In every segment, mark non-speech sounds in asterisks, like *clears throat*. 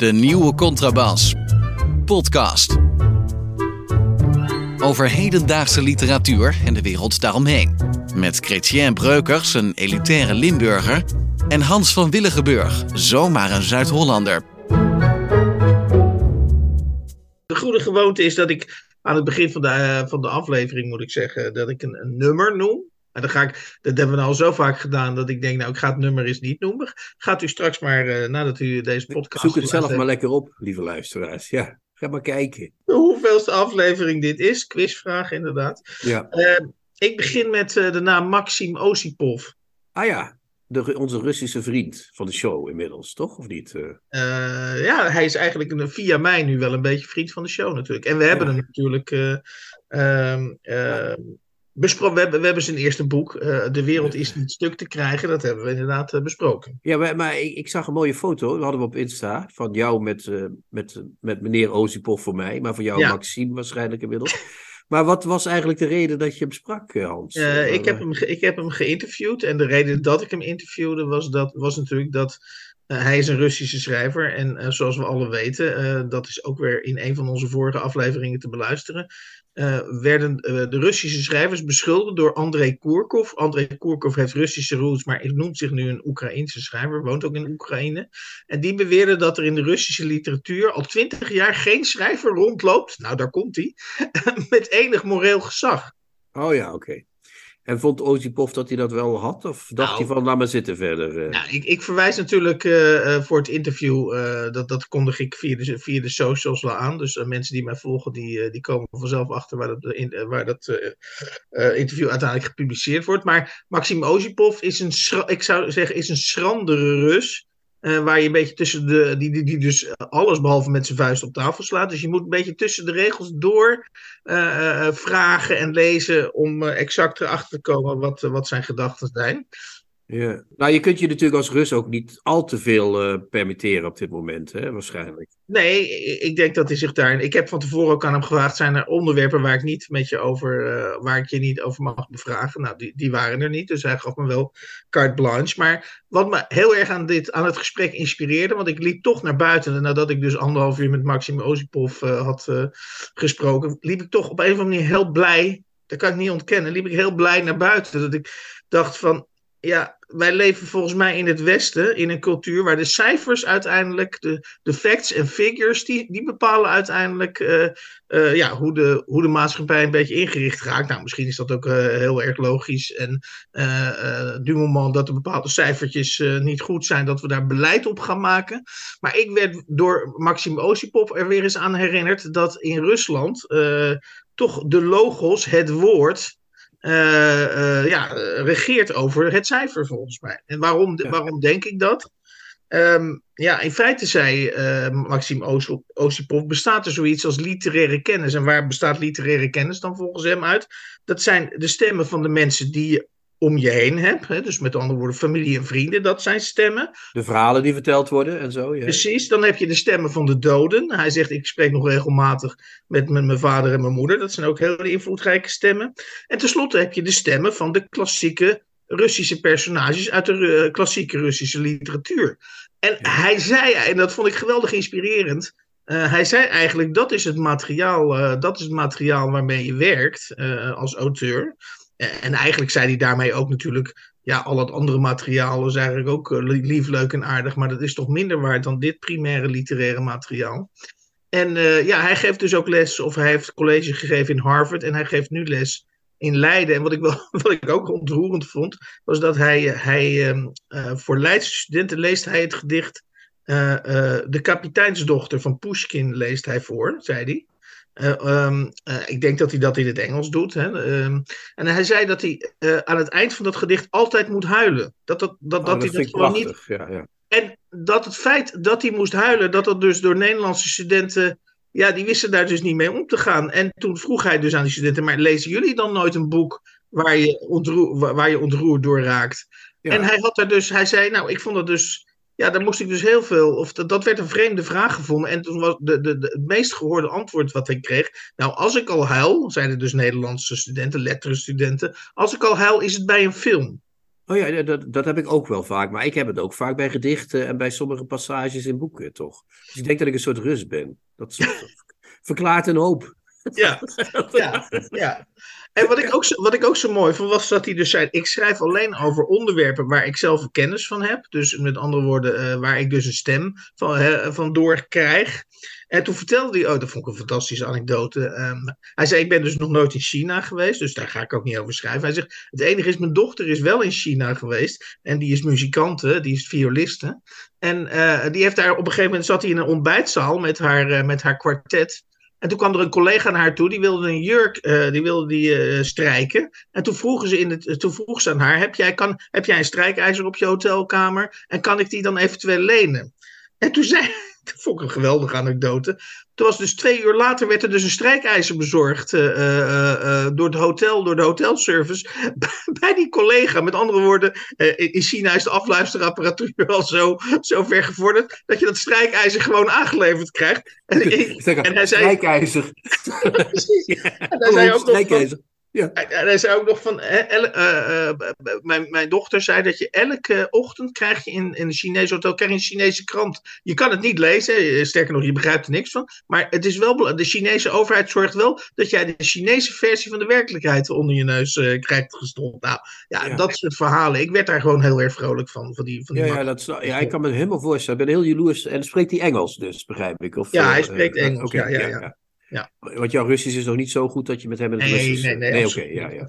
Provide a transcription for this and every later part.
De nieuwe contrabas. Podcast. Over hedendaagse literatuur en de wereld daaromheen. Met Chrétien Breukers, een elitaire Limburger. En Hans van Willigenburg, zomaar een Zuid-Hollander. De goede gewoonte is dat ik aan het begin van de, eh, van de aflevering, moet ik zeggen, dat ik een, een nummer noem. En dan ga ik, dat hebben we al zo vaak gedaan dat ik denk, nou, ik ga het nummer eens niet noemen. Gaat u straks maar, eh, nadat u deze podcast... Zoek het zelf maar lekker op, lieve luisteraars. Ja, ga maar kijken. Hoeveelste aflevering dit is, quizvraag inderdaad. Ja. Eh, ik begin met eh, de naam Maxim Osipov. Ah ja, de, onze Russische vriend van de show inmiddels, toch? Of niet? Eh, ja, hij is eigenlijk een, via mij nu wel een beetje vriend van de show natuurlijk. En we hebben Ja. hem natuurlijk ehm, ehm, besproken. We hebben, we hebben zijn eerste boek, eh, De wereld is niet stuk te krijgen. Dat hebben we inderdaad eh, besproken. Ja, maar, maar ik, ik zag een mooie foto, dat hadden we op Insta, van jou met, eh, met, met meneer Ozipov voor mij, maar voor jou Ja. Maxime waarschijnlijk inmiddels. Maar wat was eigenlijk de reden dat je hem sprak, Hans? Ik, heb hem ik heb hem geïnterviewd. En de reden dat ik hem interviewde was, dat, was natuurlijk dat hij is een Russische schrijver. En zoals we alle weten, dat is ook weer in een van onze vorige afleveringen te beluisteren. Eh, werden eh, de Russische schrijvers beschuldigd door Andrei Koerkov. Andrei Koerkov heeft Russische roots, maar noemt zich nu een Oekraïense schrijver, woont ook in Oekraïne. En die beweerde dat er in de Russische literatuur al twintig jaar geen schrijver rondloopt, nou daar komt hij, *laughs* met enig moreel gezag. Oh ja, oké. En vond Ozipov dat hij dat wel had? Of dacht Nou. hij van, laat maar zitten verder? eh? Nou, ik, ik verwijs natuurlijk eh, eh, voor het interview, dat, dat kondig ik via de, via de socials wel aan. Dus mensen die mij volgen, die, die komen vanzelf achter waar dat, in, waar dat interview uiteindelijk gepubliceerd wordt. Maar Maxim Ozipov is een, ik zou zeggen, is een schrandere Rus. Eh, waar je een beetje tussen de. Die, die, die dus alles behalve met zijn vuist op tafel slaat. Dus je moet een beetje tussen de regels door eh, eh, vragen en lezen. om exact erachter te komen wat, wat zijn gedachten zijn. Ja. Nou, je kunt je natuurlijk als Rus ook niet al te veel eh, permitteren op dit moment, hè, waarschijnlijk. Nee, ik- denk dat hij zich daar. Ik heb van tevoren ook aan hem gevraagd: zijn er onderwerpen waar ik niet met je over, eh, waar ik je niet over mag bevragen? Nou, die, die waren er niet, dus hij gaf me wel carte blanche. Maar wat me heel erg aan, dit, aan het gesprek inspireerde, want ik liep toch naar buiten nadat ik dus anderhalf uur met Maxim Ozipov eh, had gesproken, liep ik toch op een of andere manier heel blij. Dat kan ik niet ontkennen. Liep ik heel blij naar buiten. Dat ik dacht van. Ja, wij leven volgens mij in het Westen in een cultuur waar de cijfers uiteindelijk, de, de facts en figures, die, die bepalen uiteindelijk eh, eh, ja, hoe, de, hoe de maatschappij een beetje ingericht raakt. Nou, misschien is dat ook eh, heel erg logisch. En du moment dat er bepaalde cijfertjes niet goed zijn, dat we daar beleid op gaan maken. Maar ik werd door Maxim Osipov er weer eens aan herinnerd dat in Rusland toch de logos, het woord, ja, eh, regeert over het cijfer volgens mij. En waarom, Ja. waarom denk ik dat? Ehm, ja, in feite zei eh, Maxim Os- Osipov, bestaat er zoiets als literaire kennis. En waar bestaat literaire kennis dan volgens hem uit? Dat zijn de stemmen van de mensen die je om je heen hebt. Hè? Dus met andere woorden, familie en vrienden, dat zijn stemmen. De verhalen die verteld worden en zo. Ja. Precies, dan heb je de stemmen van de doden. Hij zegt, ik spreek nog regelmatig met mijn, mijn vader en mijn moeder. Dat zijn ook hele invloedrijke stemmen. En tenslotte heb je de stemmen van de klassieke Russische personages uit de Ru- klassieke Russische literatuur. En hij zei, en dat vond ik geweldig inspirerend. eh, hij zei eigenlijk, dat is het materiaal, eh, dat is het materiaal waarmee je werkt eh, als auteur. Eh, en eigenlijk zei hij daarmee ook natuurlijk ja, al het andere materiaal is eigenlijk ook eh, li- lief, leuk en aardig, maar dat is toch minder waard dan dit primaire literaire materiaal. En eh, ja, hij geeft dus ook les, of hij heeft college gegeven in Harvard en hij geeft nu les in Leiden. En wat ik, wel, *laughs* wat ik ook ontroerend vond, was dat hij, hij ehm, eh, voor Leidse studenten leest hij het gedicht eh, De kapiteinsdochter van Pushkin leest hij voor, zei hij. Eh, ehm, eh, ik denk dat hij dat in het Engels doet. Hè? Ehm, en hij zei dat hij eh, aan het eind van dat gedicht altijd moet huilen. Dat, dat, dat, Oh, dat hij dat gewoon niet. Ja, ja. En dat het feit dat hij moest huilen, dat dat dus door Nederlandse studenten. Ja, die wisten daar dus niet mee om te gaan. En toen vroeg hij dus aan die studenten: maar lezen jullie dan nooit een boek waar je, ontroer, waar je ontroerd door raakt? Ja. En hij had er dus, hij zei, nou, ik vond het dus, ja, daar moest ik dus heel veel, of dat, dat werd een vreemde vraag gevonden. En toen was de, de, de, het meest gehoorde antwoord wat hij kreeg, nou, als ik al huil, zeiden dus Nederlandse studenten, letterenstudenten, als ik al huil, is het bij een film. Oh ja, dat, dat heb ik ook wel vaak. Maar ik heb het ook vaak bij gedichten en bij sommige passages in boeken, toch? Dus ik denk dat ik een soort rust ben. Dat *laughs* verklaart een hoop. Ja, *laughs* ja, ja. En wat ik, ook zo, wat ik ook zo mooi vond, was dat hij dus zei: Ik schrijf alleen over onderwerpen waar ik zelf kennis van heb. Dus met andere woorden, uh, waar ik dus een stem van, van door krijg. En toen vertelde hij, oh, dat vond ik een fantastische anekdote. Um, hij zei: Ik ben dus nog nooit in China geweest, dus daar ga ik ook niet over schrijven. Hij zegt: Het enige is, mijn dochter is wel in China geweest. En die is muzikante, die is violiste. En uh, die heeft daar op een gegeven moment zat hij in een ontbijtzaal met haar, met haar kwartet. En toen kwam er een collega naar haar toe, die wilde een jurk, uh, die wilde die uh, strijken. En toen vroegen ze, in het, toen vroeg ze aan haar, heb jij, kan, heb jij een strijkijzer op je hotelkamer? En kan ik die dan eventueel lenen? En toen zei, *laughs* vond ik een geweldige anekdote. Toen was dus twee uur later werd er dus een strijkijzer bezorgd uh, uh, door het hotel, door de hotelservice, *laughs* bij die collega. Met andere woorden, in China is de afluisterapparatuur al zo, zo ver gevorderd dat je dat strijkijzer gewoon aangeleverd krijgt. En, *laughs* en hij zei, strijkijzer. Precies. En hij zei ook nog ja. En hij zei ook nog van, hè, uh, uh, mijn, mijn dochter zei dat je elke ochtend krijg je in, in een Chinese hotel krijg je een Chinese krant. Je kan het niet lezen, sterker nog, je begrijpt er niks van. Maar het is wel, de Chinese overheid zorgt wel dat jij de Chinese versie van de werkelijkheid onder je neus uh, krijgt gestopt. Nou, ja, ja, dat soort verhalen. Ik werd daar gewoon heel erg vrolijk van. van, die, van die ja, ja, dat, ja, ik kan me helemaal voorstellen. Ik ben heel jaloers. En spreekt hij Engels dus, begrijp ik? Of, ja, hij spreekt Engels. Okay, ja, ja, ja. Ja. Want jouw Russisch is nog niet zo goed dat je met hem in het nee, Russisch... Nee, nee, nee oké, okay, ja, ja.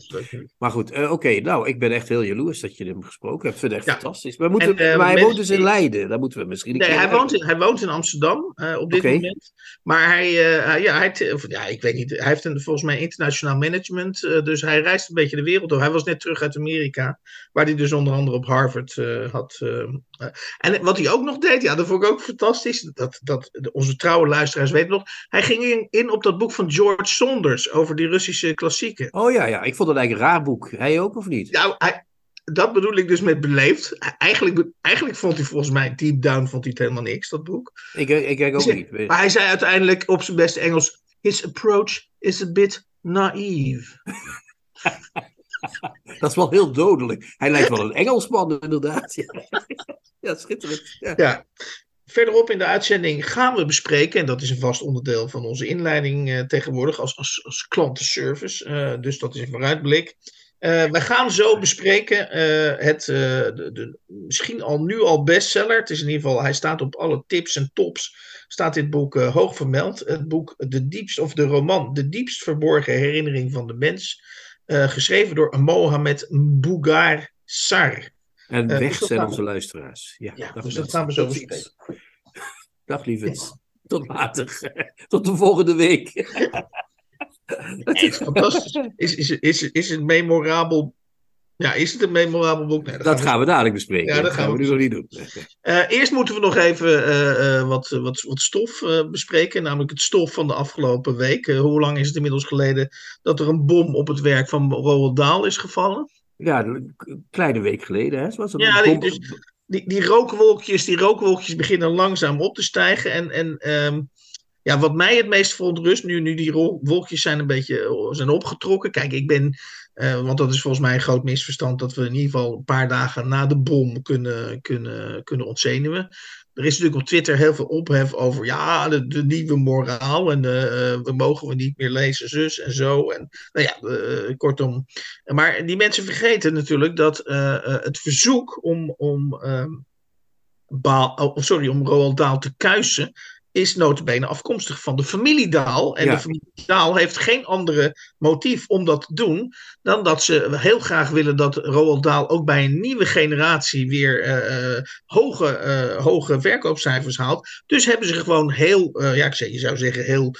Maar goed, uh, oké, okay, nou, ik ben echt heel jaloers dat je hem gesproken hebt. Ik vind het echt ja. fantastisch. Maar, moeten, en, uh, maar hij woont dus in Leiden, daar moeten we misschien... Nee, hij woont, in, hij woont in Amsterdam uh, op dit okay. moment. Maar hij, ja, hij, of, ja, ik weet niet, hij heeft een, volgens mij internationaal management, dus hij reist een beetje de wereld door. Hij was net terug uit Amerika, waar hij dus onder andere op Harvard had... en wat hij ook nog deed, ja, dat vond ik ook fantastisch, dat, dat onze trouwe luisteraars weten nog, hij ging in, in op dat boek van George Saunders over die Russische klassieken. Oh ja, ja. Ik vond het eigenlijk een raar boek. Hij ook of niet? Nou, hij, dat bedoel ik dus met beleefd. Eigenlijk, eigenlijk vond hij volgens mij, deep down, vond hij het helemaal niks, dat boek. Ik, ik kijk ook niet. Maar hij zei uiteindelijk op zijn beste Engels: His approach is a bit naive. *laughs* dat is wel heel dodelijk. Hij lijkt wel een Engelsman, inderdaad. Ja, *laughs* ja schitterend. Ja. ja. Verderop in de uitzending gaan we bespreken, en dat is een vast onderdeel van onze inleiding uh, tegenwoordig als, als, als klantenservice, uh, dus dat is een vooruitblik. Uh, we gaan zo bespreken het de, de, misschien al nu al bestseller. Het is in ieder geval, hij staat op alle tips en tops, staat dit boek hoog vermeld. Het boek De Diepst, of de roman De Diepst Verborgen Herinnering van de Mens, geschreven door Mohamed Bougar Sar. En weg uh, dus zijn onze luisteraars. Ja, ja dus dat gaan we zo bespreken. Dag lieverd. Tot later. Tot de volgende week. Nee, is fantastisch. Is, is, is, is het memorabel ja, is het een memorabel boek? Nee, dat, dat gaan, we... gaan we dadelijk bespreken. Ja, dat, gaan, we, nu nog niet doen. Uh, eerst moeten we nog even uh, uh, wat, wat, wat stof bespreken, namelijk het stof van de afgelopen week. hoe lang is het inmiddels geleden dat er een bom op het werk van Roald Dahl is gevallen? Ja, een kleine week geleden. Hè? Was ja, die, dus, die, die, rookwolkjes, die rookwolkjes beginnen langzaam op te stijgen. En, en um, ja, wat mij het meest verontrust, nu, nu die wolkjes zijn een beetje zijn opgetrokken. Kijk, ik ben, uh, want dat is volgens mij een groot misverstand, dat we in ieder geval een paar dagen na de bom kunnen, kunnen, kunnen ontzenuwen. Er is natuurlijk op Twitter heel veel ophef over ja, de, nieuwe moraal en uh, we mogen we niet meer lezen zus en zo. En, nou ja, uh, kortom. Maar die mensen vergeten natuurlijk dat het verzoek om, om, Baal, oh, sorry, om Roald Dahl te kuisen is notabene afkomstig van de familie Daal. En ja. de familie Daal heeft geen andere motief om dat te doen dan dat ze heel graag willen dat Roald Daal ook bij een nieuwe generatie weer uh, hoge, uh, hoge verkoopcijfers haalt. Dus hebben ze gewoon heel, uh, ja, ik zeg, je zou zeggen heel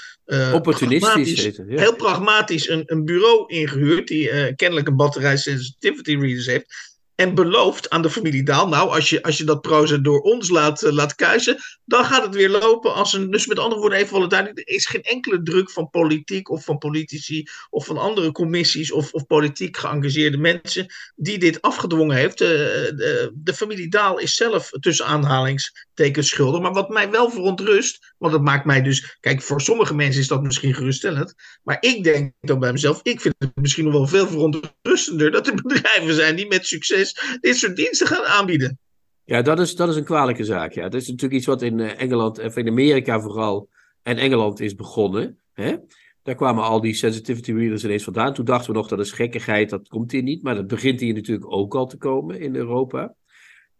opportunistisch, ja. heel pragmatisch een, een bureau ingehuurd die kennelijk een batterij sensitivity readers heeft en belooft aan de familie Daal, nou, als je, als je dat proza door ons laat, uh, laat kuisen, dan gaat het weer lopen als een, dus met andere woorden even wel duidelijk, er is geen enkele druk van politiek of van politici of van andere commissies of, of politiek geëngageerde mensen die dit afgedwongen heeft. Uh, de, de, familie Daal is zelf tussen aanhalingstekens schuldig, maar wat mij wel verontrust, want dat maakt mij dus, kijk, voor sommige mensen is dat misschien geruststellend, maar ik denk dan bij mezelf, ik vind het misschien nog wel veel verontrustender dat er bedrijven zijn die met succes dus dit soort diensten gaan aanbieden. Ja, dat is, dat is een kwalijke zaak. Ja. Dat is natuurlijk iets wat in eh, Engeland, of in Amerika vooral, en Engeland is begonnen. Hè? Daar kwamen al die sensitivity readers ineens vandaan. Toen dachten we nog, dat is gekkigheid, dat komt hier niet. Maar dat begint hier natuurlijk ook al te komen in Europa.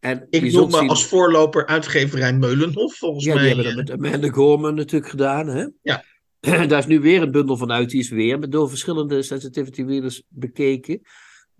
En ik noem me zien... als voorloper uitgeverij Meulenhof, volgens ja, mij. Ja, die hebben dat met Amanda Gorman natuurlijk gedaan. Hè? Ja. *clears throat* Daar is nu weer een bundel van uit, die is weer door verschillende sensitivity readers bekeken.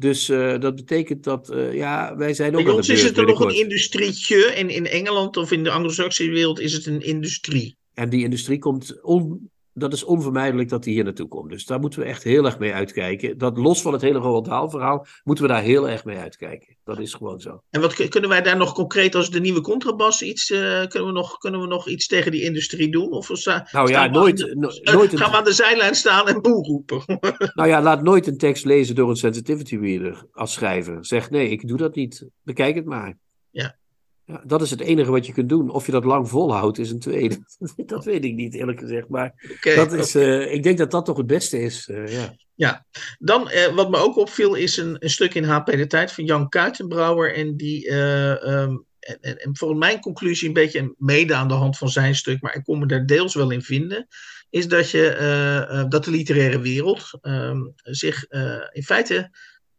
Dus uh, dat betekent dat, uh, ja, wij zijn ook. Bij ons is het er nog een industrietje. En in Engeland of in de Anglo-Saxische wereld is het een industrie. En die industrie komt on, dat is onvermijdelijk dat die hier naartoe komt. Dus daar moeten we echt heel erg mee uitkijken. Dat los van het hele Roald Dahl verhaal, moeten we daar heel erg mee uitkijken. Dat is gewoon zo. En wat kunnen wij daar nog concreet als de nieuwe contrabas iets, uh, kunnen, we nog, kunnen we nog iets tegen die industrie doen? Of sta, nou ja, nooit, de, no, uh, nooit gaan we aan de zijlijn staan en boel roepen. *laughs* nou ja, laat nooit een tekst lezen door een sensitivity reader als schrijver. Zeg nee, ik doe dat niet. Bekijk het maar. Ja. Ja, dat is het enige wat je kunt doen. Of je dat lang volhoudt, is een tweede. *laughs* dat weet ik niet, eerlijk gezegd. Maar okay, dat is, okay. uh, ik denk dat dat toch het beste is. Uh, ja. ja, dan uh, wat me ook opviel is een, een, stuk in HP de Tijd van Jan Kuitenbrouwer. En die, um, en, en, en volgens mijn conclusie een beetje mede aan de hand van zijn stuk, maar ik kon me daar deels wel in vinden. Is dat, je, dat de literaire wereld um, zich in feite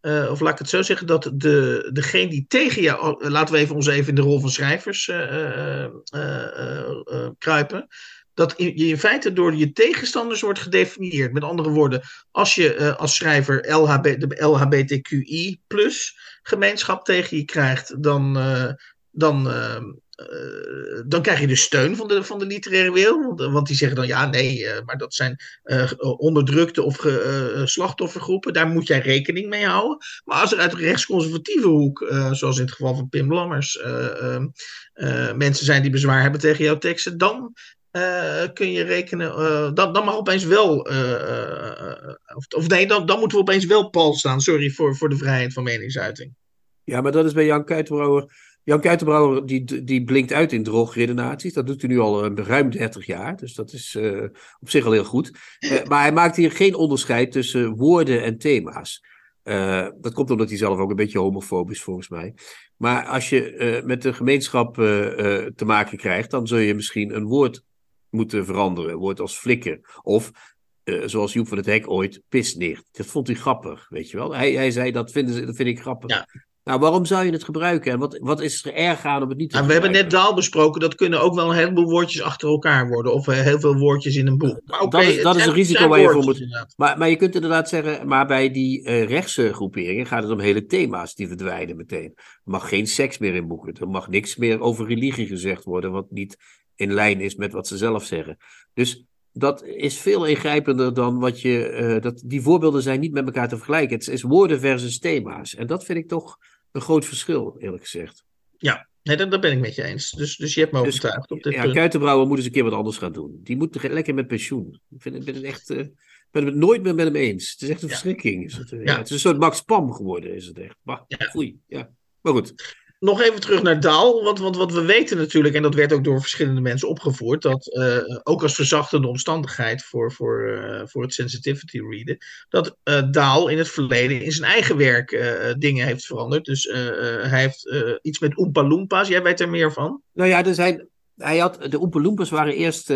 uh, of laat ik het zo zeggen, dat de, degene die tegen jou, laten we even ons even in de rol van schrijvers uh, kruipen, dat je in feite door je tegenstanders wordt gedefinieerd. Met andere woorden, als je als schrijver LHB, de LHBTQI gemeenschap tegen je krijgt, dan, dan uh, dan krijg je de steun van de, van de literaire wereld. Want die zeggen dan ja, nee, uh, maar dat zijn onderdrukte of slachtoffergroepen. Daar moet jij rekening mee houden. Maar als er uit de rechtsconservatieve hoek, zoals in het geval van Pim Lammers, ehm, mensen zijn die bezwaar hebben tegen jouw teksten, dan. kun je rekenen, dan, dan mag opeens wel, of, of, nee, dan, dan moeten we opeens wel pal staan, sorry, voor, voor de vrijheid van meningsuiting. Ja, maar dat is bij Jan Kuitenbrouwer Jan Kuitenbrouwer die, die blinkt uit in droogredenaties. Dat doet hij nu al uh, ruim 30 jaar. Dus dat is uh, op zich al heel goed. Uh, *laughs* maar hij maakt hier geen onderscheid tussen woorden en thema's. dat komt omdat hij zelf ook een beetje homofoob is, volgens mij. Maar als je met de gemeenschap te maken krijgt, dan zul je misschien een woord moeten veranderen. Een woord als flikker. Of zoals Joep van het Hek ooit pisnicht. Dat vond hij grappig, weet je wel. Hij, hij zei, dat, vinden, dat vind ik grappig. Ja. Nou, waarom zou je het gebruiken? En wat, wat is er erg aan om het niet te nou, gebruiken? We hebben net daal besproken, dat kunnen ook wel een heleboel woordjes achter elkaar worden. Of heel veel woordjes in een boek. Maar okay, dat is, dat is een risico waar je voor moet... Maar, maar je kunt inderdaad zeggen, maar bij die uh, rechtse groeperingen gaat het om hele thema's die verdwijnen meteen. Er mag geen seks meer in boeken. Er mag niks meer over religie gezegd worden, wat niet in lijn is met wat ze zelf zeggen. Dus dat is veel ingrijpender dan wat je. Uh, dat, die voorbeelden zijn niet met elkaar te vergelijken. Het is woorden versus thema's. En dat vind ik toch een groot verschil, eerlijk gezegd. Ja, nee, dat, dat ben ik met je eens. Dus, dus je hebt me dus, overtuigd op dit ja, punt. Kuitenbrouwer moet eens een keer wat anders gaan doen. Die moet lekker met pensioen. Ik vind, ik ben het echt. Uh, ben het nooit meer met hem eens. Het is echt een ja. verschrikking. Is het, uh, ja. het is een soort Max Pam geworden, is het echt. Maar, ja. Foei, ja. Maar goed nog even terug naar Daal. Want, want wat we weten natuurlijk, en dat werd ook door verschillende mensen opgevoerd, dat uh, ook als verzachtende omstandigheid voor, voor, uh, voor het sensitivity readen, dat uh, Daal in het verleden in zijn eigen werk dingen heeft veranderd. Dus hij heeft iets met Oompa Loompas. Jij weet er meer van? Nou ja, er zijn. Hij had, de Oompa Loompas waren eerst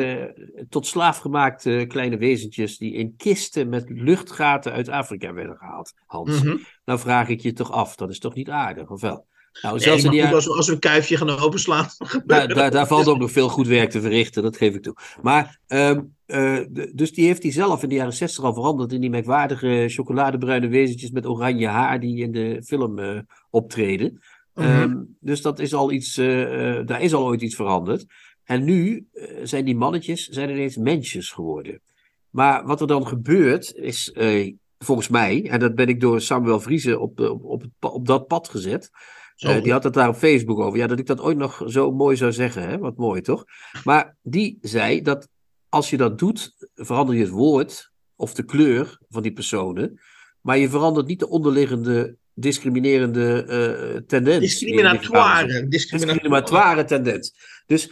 tot slaaf gemaakte kleine wezentjes die in kisten met luchtgaten uit Afrika werden gehaald. Hans, mm -hmm. nou vraag ik je toch af, dat is toch niet aardig, of wel? Nou, zelfs nee, als, we, als we een kuifje gaan openslaan. *laughs* Daar, daar, daar valt ook nog veel goed werk te verrichten, dat geef ik toe. Maar, um, uh, dus die heeft hij zelf in de jaren zestig al veranderd in die merkwaardige chocoladebruine wezentjes met oranje haar die in de film uh, optreden. Mm -hmm. um, dus dat is al iets, uh, daar is al ooit iets veranderd. En nu zijn die mannetjes zijn ineens mensjes geworden. Maar wat er dan gebeurt is, volgens mij, en dat ben ik door Samuel Vriezen op, op, op, op dat pad gezet. Uh, die had het daar op Facebook over. Ja, dat ik dat ooit nog zo mooi zou zeggen. Hè? Wat mooi, toch? Maar die zei dat als je dat doet, verander je het woord of de kleur van die personen. Maar je verandert niet de onderliggende discriminerende uh, tendens. Discriminatoire. Discriminatoire tendens. Dus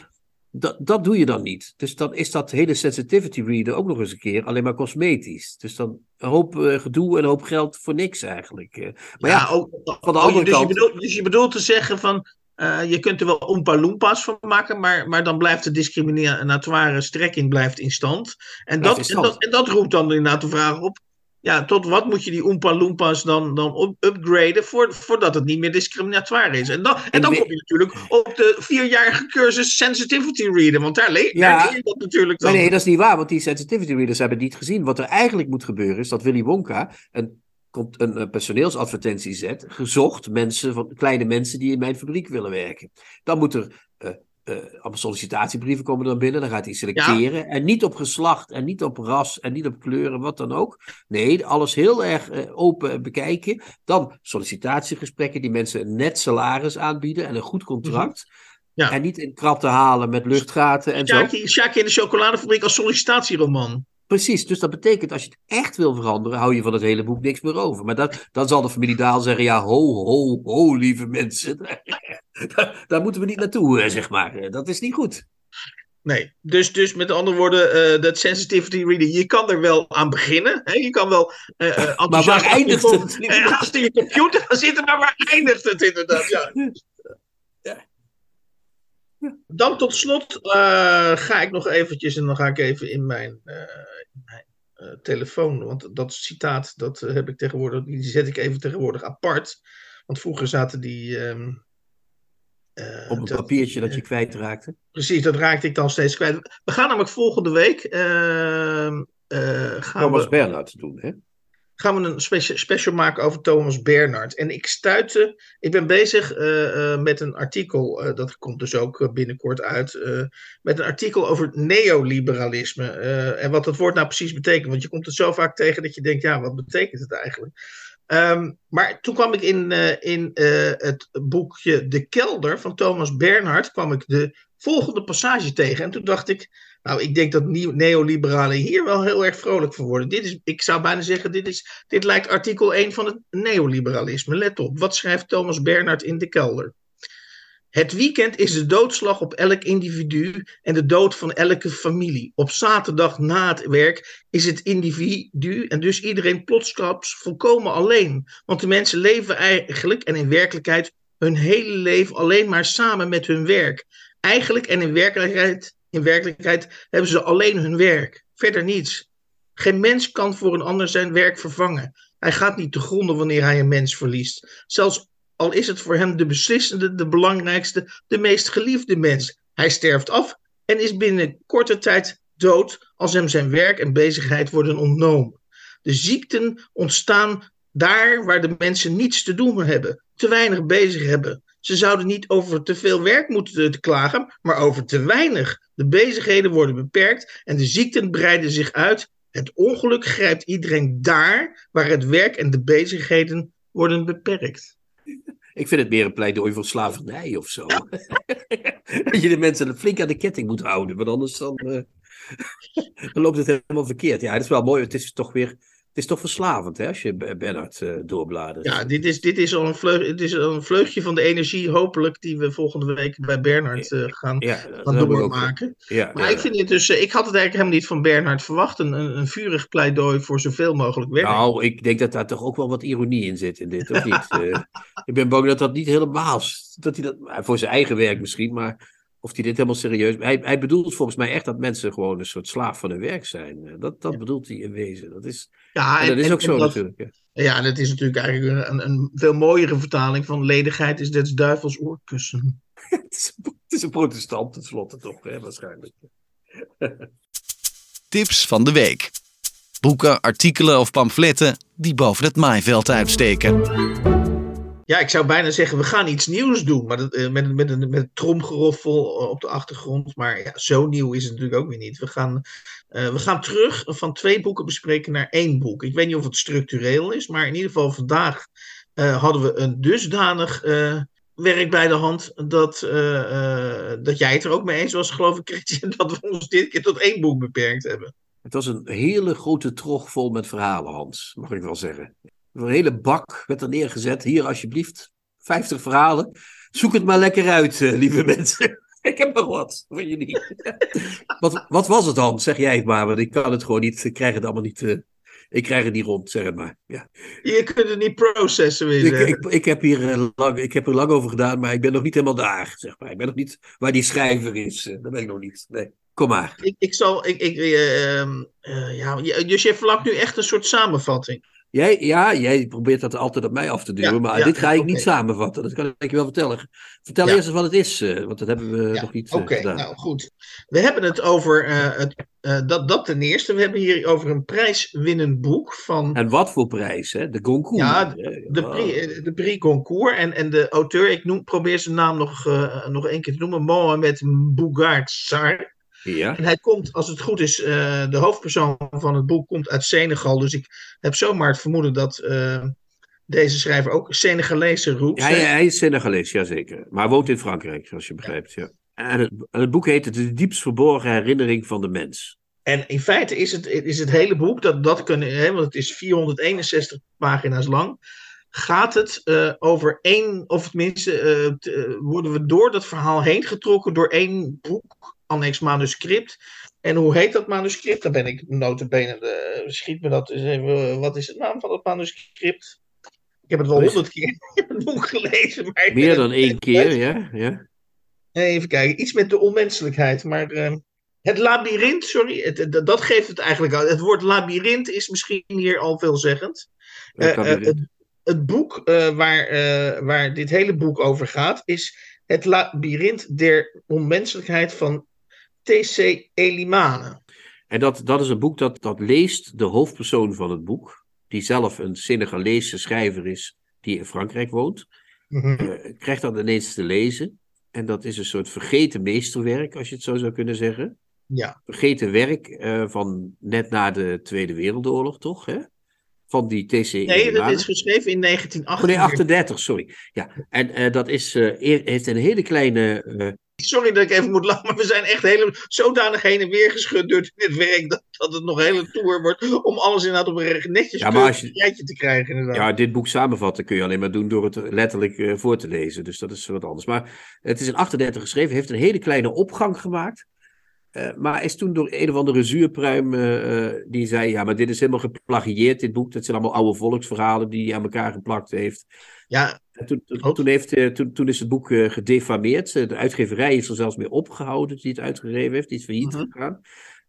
dat, dat doe je dan niet. Dus dan is dat hele sensitivity reader ook nog eens een keer alleen maar cosmetisch. Dus dan een hoop uh, gedoe en een hoop geld voor niks eigenlijk. Uh, maar ja, ja ook, van de andere dus kant... Je bedoelt, dus je bedoelt te zeggen van... Uh, je kunt er wel Oompa Loompas van maken, maar, maar dan blijft de discriminatoire strekking blijft in stand. En dat, in stand. En, dat, en dat roept dan inderdaad de vraag op ja, tot wat moet je die Oompa Loompas dan, dan upgraden voor, voordat het niet meer discriminatoire is? En dan, en dan kom je natuurlijk op de vierjarige cursus Sensitivity Reader, want daar, leer, ja, je dat natuurlijk dan. Nee, dat is niet waar, want die Sensitivity Readers hebben niet gezien. Wat er eigenlijk moet gebeuren is dat Willy Wonka een, een, een personeelsadvertentie zet, gezocht mensen, van, kleine mensen die in mijn fabriek willen werken. Dan moet er uh, uh, allemaal sollicitatiebrieven komen dan binnen. Dan gaat hij selecteren. En niet op geslacht en niet op ras en niet op kleuren, wat dan ook. Nee, alles heel erg uh, open bekijken. Dan sollicitatiegesprekken die mensen net salaris aanbieden en een goed contract. Mhm. Ja. En niet in krap te halen met luchtgaten en Sjaki, zo. Sjaki in de chocoladefabriek als sollicitatieroman. Precies, dus dat betekent als je het echt wil veranderen, hou je van het hele boek niks meer over. Maar dat, dan zal de familie Daal zeggen: ja, ho, ho, ho, lieve mensen. *laughs* daar, daar, moeten we niet naartoe, eh, zeg maar. Eh, dat is niet goed. Nee, dus, dus met andere woorden, uh, dat sensitivity reading, je kan er wel aan beginnen. Hè? Je kan wel uh, Maar waar eindigt het? Als in je computer gaan zitten, maar waar eindigt het inderdaad? Ja. Dan tot slot ga ik nog eventjes, en dan ga ik even in mijn, mijn telefoon, want dat citaat, dat heb ik tegenwoordig, die zet ik even tegenwoordig apart. Want vroeger zaten die... Um, uh, Op een papiertje dat je kwijtraakte? Precies, dat raakte ik dan steeds kwijt. We gaan namelijk volgende week. Uh, gaan Thomas we, Bernhard doen, hè? Gaan we een special, maken over Thomas Bernhard. En ik stuitte. Ik ben bezig met een artikel. dat komt dus ook binnenkort uit. met een artikel over neoliberalisme. en wat dat woord nou precies betekent. Want je komt het zo vaak tegen dat je denkt: ja, wat betekent het eigenlijk? Um, maar toen kwam ik in, in het boekje De Kelder van Thomas Bernhard, kwam ik de volgende passage tegen. En toen dacht ik, nou, ik denk dat neoliberalen hier wel heel erg vrolijk van worden. Dit is, ik zou bijna zeggen, dit, is, dit lijkt artikel 1 van het neoliberalisme. Let op, wat schrijft Thomas Bernhard in De Kelder? Het weekend is de doodslag op elk individu en de dood van elke familie. Op zaterdag na het werk is het individu en dus iedereen plotsklaps volkomen alleen. Want de mensen leven eigenlijk en in werkelijkheid hun hele leven alleen maar samen met hun werk. Eigenlijk en in werkelijkheid, in werkelijkheid hebben ze alleen hun werk. Verder niets. Geen mens kan voor een ander zijn werk vervangen. Hij gaat niet te gronden wanneer hij een mens verliest. Zelfs al is het voor hem de beslissende, de belangrijkste, de meest geliefde mens. Hij sterft af en is binnen korte tijd dood als hem zijn werk en bezigheid worden ontnomen. De ziekten ontstaan daar waar de mensen niets te doen hebben, te weinig bezig hebben. Ze zouden niet over te veel werk moeten te klagen, maar over te weinig. De bezigheden worden beperkt en de ziekten breiden zich uit. Het ongeluk grijpt iedereen daar waar het werk en de bezigheden worden beperkt. Ik vind het meer een pleidooi voor slavernij of zo. *laughs* dat je de mensen flink aan de ketting moet houden, want anders dan, uh, *laughs* dan loopt het helemaal verkeerd. Ja, dat is wel mooi. Het is toch weer het is toch verslavend hè, als je Bernhard uh, doorbladert. Ja, dit is, dit is al een, vleug, het is een vleugje van de energie, hopelijk, die we volgende week bij Bernhard uh, gaan, ja, gaan doormaken. Ja, maar ik vind het dus, uh, ik had het eigenlijk helemaal niet van Bernhard verwacht. Een, een, een, vurig pleidooi voor zoveel mogelijk werk. Nou, ik denk dat daar toch ook wel wat ironie in zit in dit, of niet? *laughs* ik ben bang dat dat niet helemaal, dat hij dat, voor zijn eigen werk misschien, maar of hij dit helemaal serieus... Hij, hij bedoelt volgens mij echt dat mensen gewoon een soort slaaf van hun werk zijn. Eh, dat, dat bedoelt hij in wezen. Dat is, ja, en, dat is ook zo natuurlijk. Ja. ja, en het is natuurlijk eigenlijk een, een veel mooiere vertaling van ledigheid is des duivels oorkussen. *laughs* het, is, het is een protestant tenslotte toch, hè, waarschijnlijk. *laughs* Tips van de week. Boeken, artikelen of pamfletten die boven het maaiveld uitsteken. Ja, ik zou bijna zeggen, we gaan iets nieuws doen. Maar dat, eh, met, met, met, met tromgeroffel op de achtergrond. Maar ja, zo nieuw is het natuurlijk ook weer niet. We gaan, uh, we gaan terug van twee boeken bespreken naar één boek. Ik weet niet of het structureel is, maar in ieder geval vandaag uh, hadden we een dusdanig werk bij de hand. Dat, dat jij het er ook mee eens was, geloof ik, *laughs* Christian, dat we ons dit keer tot één boek beperkt hebben. Het was een hele grote trog vol met verhalen, Hans, mag ik wel zeggen. Een hele bak werd er neergezet. Hier alsjeblieft, 50 verhalen. Zoek het maar lekker uit, uh, lieve *laughs* mensen. Ik heb nog wat voor jullie. *laughs* wat, wat was het dan? Zeg jij het maar, want ik kan het gewoon niet. Ik krijg het allemaal niet. Uh, ik krijg het niet rond, zeg het maar. Ja. Je kunt het niet processen, ik, ik, ik, heb hier uh, lang, ik heb er lang over gedaan, maar ik ben nog niet helemaal daar, zeg maar. Ik ben nog niet waar die schrijver is. Uh, dat ben ik nog niet. Nee. Kom maar. Ik, ik zal. Ik, ik, ehm, ja, dus je verlangt nu echt een soort samenvatting. Jij, ja, jij probeert dat altijd op mij af te duwen, maar dit ga ik niet samenvatten. Dat kan ik je wel vertellen. Vertel eerst eens wat het is, uh, want dat hebben we nog niet uh, Oké, gedaan. nou goed. We hebben het over, uh, het, dat, dat ten eerste, we hebben hier over een prijswinnend boek van... En wat voor prijs, hè? De Goncourt. Ja, de, oh. prix, de prix Goncourt. En, en de auteur, ik noem, probeer zijn naam nog, nog één keer te noemen, Mohamed Bougaard Sar. Ja. En hij komt, als het goed is, uh, de hoofdpersoon van het boek komt uit Senegal. Dus ik heb zomaar het vermoeden dat uh, deze schrijver ook Senegalese roots ja, ja, hij is Senegalees, jazeker. Maar woont in Frankrijk, zoals je begrijpt. Ja. En het, het, boek heet De diepst verborgen herinnering van de mens. En in feite is het, is het hele boek, dat, dat kunnen, hè, want het is 461 pagina's lang, gaat het uh, over één, of tenminste, uh, worden we door dat verhaal heen getrokken door één boek annex manuscript. En hoe heet dat manuscript? Dan ben ik notabene, de, schiet me dat eens even, wat is de naam van dat manuscript? Ik heb het wel honderd keer *laughs* in het boek gelezen. Maar Meer dan één keer, ja, ja. Even kijken, iets met de onmenselijkheid, maar... Uh, het labyrint, sorry, het, dat geeft het eigenlijk al. Het woord labyrint is misschien hier al veelzeggend. Uh, het, het, boek uh, waar, waar dit hele boek over gaat, is Het labyrint der onmenselijkheid van T.C. Elimane. En dat, dat is een boek dat, dat leest de hoofdpersoon van het boek, die zelf een Senegalese schrijver is, die in Frankrijk woont, mm-hmm. uh, krijgt dat ineens te lezen. En dat is een soort vergeten meesterwerk, als je het zo zou kunnen zeggen. Ja. Vergeten werk uh, van net na de Tweede Wereldoorlog, toch? Hè? Van die TC. Nee, dat is geschreven in 1938. Oh, nee, 38, sorry. Ja, en uh, dat is, heeft een hele kleine Sorry dat ik even moet lachen, maar we zijn echt hele, zodanig heen en weer geschud door dit werk. Dat, dat het nog een hele tour wordt om alles inderdaad op een netjes ja, maar als je, rijtje te krijgen. Inderdaad. Ja, dit boek samenvatten kun je alleen maar doen door het letterlijk uh, voor te lezen. Dus dat is wat anders. Maar het is in 38 geschreven, heeft een hele kleine opgang gemaakt. Uh, maar is toen door een of andere zuurpruim uh, die zei: Ja, maar dit is helemaal geplagieerd, dit boek. Dat zijn allemaal oude volksverhalen die hij aan elkaar geplakt heeft. Ja, toen, toen, toen, heeft, toen, toen is het boek gedefameerd. De uitgeverij is er zelfs mee opgehouden die het uitgegeven heeft. Die is failliet uh-huh. gegaan.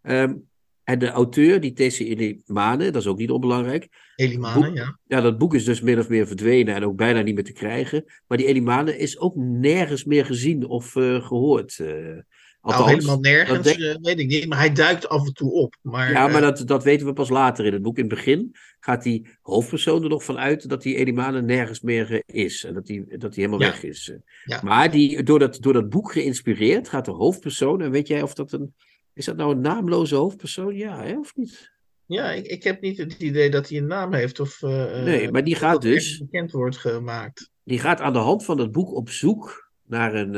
Um, en de auteur, die T.C. Elimane, dat is ook niet onbelangrijk. Elimane, ja. Ja, dat boek is dus min of meer verdwenen en ook bijna niet meer te krijgen. Maar die Elimane is ook nergens meer gezien of uh, gehoord. Uh, Althans, nou, helemaal nergens, denk... uh, weet ik niet. Maar hij duikt af en toe op. Maar, ja, maar dat, dat weten we pas later in het boek. In het begin gaat die hoofdpersoon er nog van uit dat die Elimane nergens meer uh, is. En dat die, dat die helemaal ja. weg is. Ja. Maar die, door, dat, door dat boek geïnspireerd gaat de hoofdpersoon. En weet jij of dat een. Is dat nou een naamloze hoofdpersoon? Ja, hè, of niet? Ja, ik, ik heb niet het idee dat hij een naam heeft. Of, nee, maar die gaat dus. bekend wordt gemaakt. Die gaat aan de hand van het boek op zoek naar een